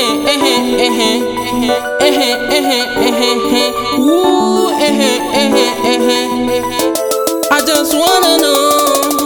Eh, eh, eh, I just wanna know.